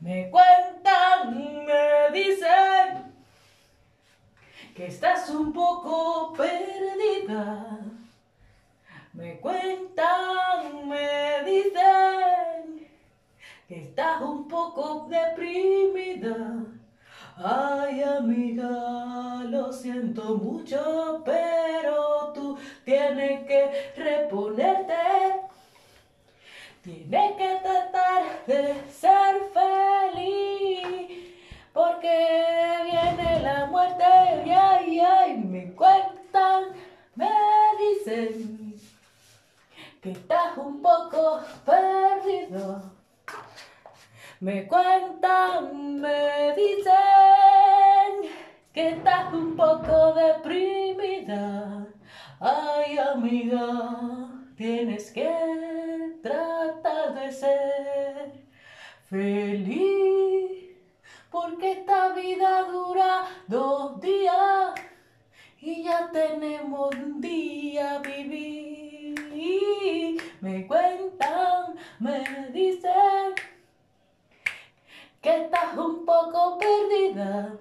Me cuentan, me dicen que estás un poco perdida. Me cuentan, me dicen que estás un poco deprimida. Ay amiga, lo siento mucho, pero Tienes que tratar de ser feliz, porque viene la muerte y ay, ay, me cuentan, me dicen que estás un poco perdido. Me cuentan, me dicen que estás un poco deprimida. Ay, amiga, tienes que tratar ser feliz. Porque esta vida dura dos días y ya tenemos un día a vivir. Me cuentan, me dicen que estás un poco perdida.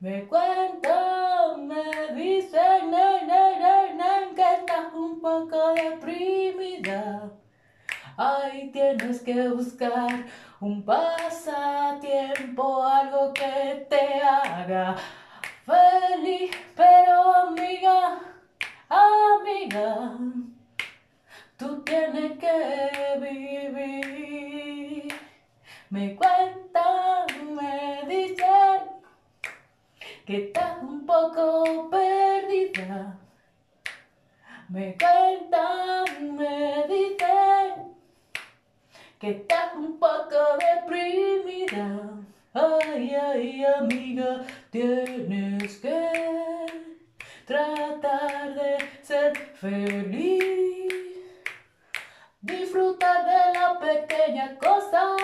Me cuentan, me dicen ne, ne, ne, que estás un poco deprimida. Ay, tienes que buscar un pasatiempo, algo que te haga feliz. Pero amiga, amiga, tú tienes que vivir. Me cuentan, me dicen que estás un poco perdida. Me cuentan, me dicen que estás un poco deprimida. Ay, ay, amiga, tienes que tratar de ser feliz. Disfrutar de la pequeña cosa,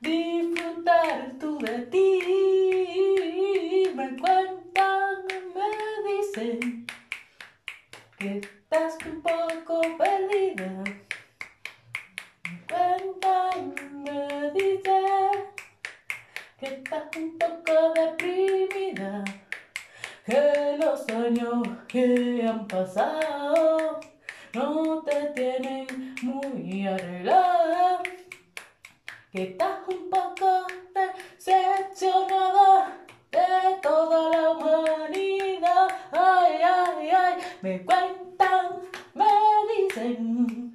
disfrutar tú de ti. Me cuentan, me dicen que estás un poco perdida. Cuentan, me dicen que estás un poco deprimida. Que los años que han pasado no te tienen muy arreglada, que estás un poco decepcionada de toda la humanidad. Ay, ay, ay, me cuentan, me dicen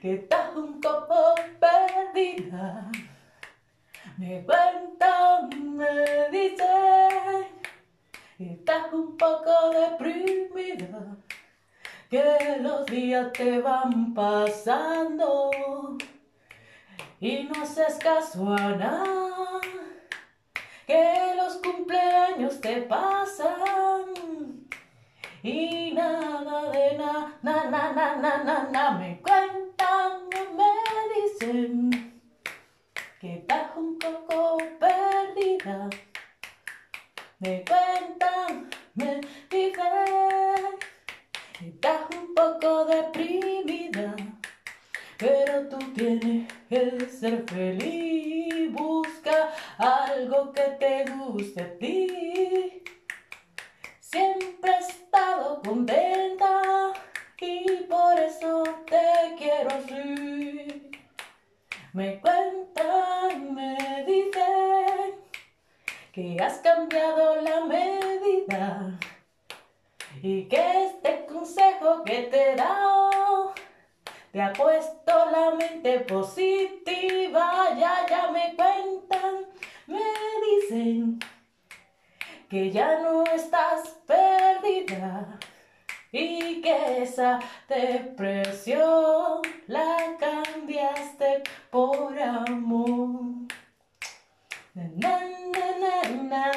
que estás un poco perdida. Me cuentan, me dicen que estás un poco deprimida que los días te van pasando y no haces caso a nada, que los cumpleaños te pasan y nada de nada, na, na, na, na, na, na, me cuentan, me dicen que estás un poco perdida, me cuentan, me dicen Estás un poco deprimida, pero tú tienes que ser feliz. Busca algo que te guste a ti. Siempre he estado contenta y por eso te quiero así. Me cuentan, me dicen que has cambiado la medida y que consejo que te he dado. Te ha puesto la mente positiva, ya, ya me cuentan, me dicen que ya no estás perdida y que esa depresión la cambiaste por amor. Na, na, na,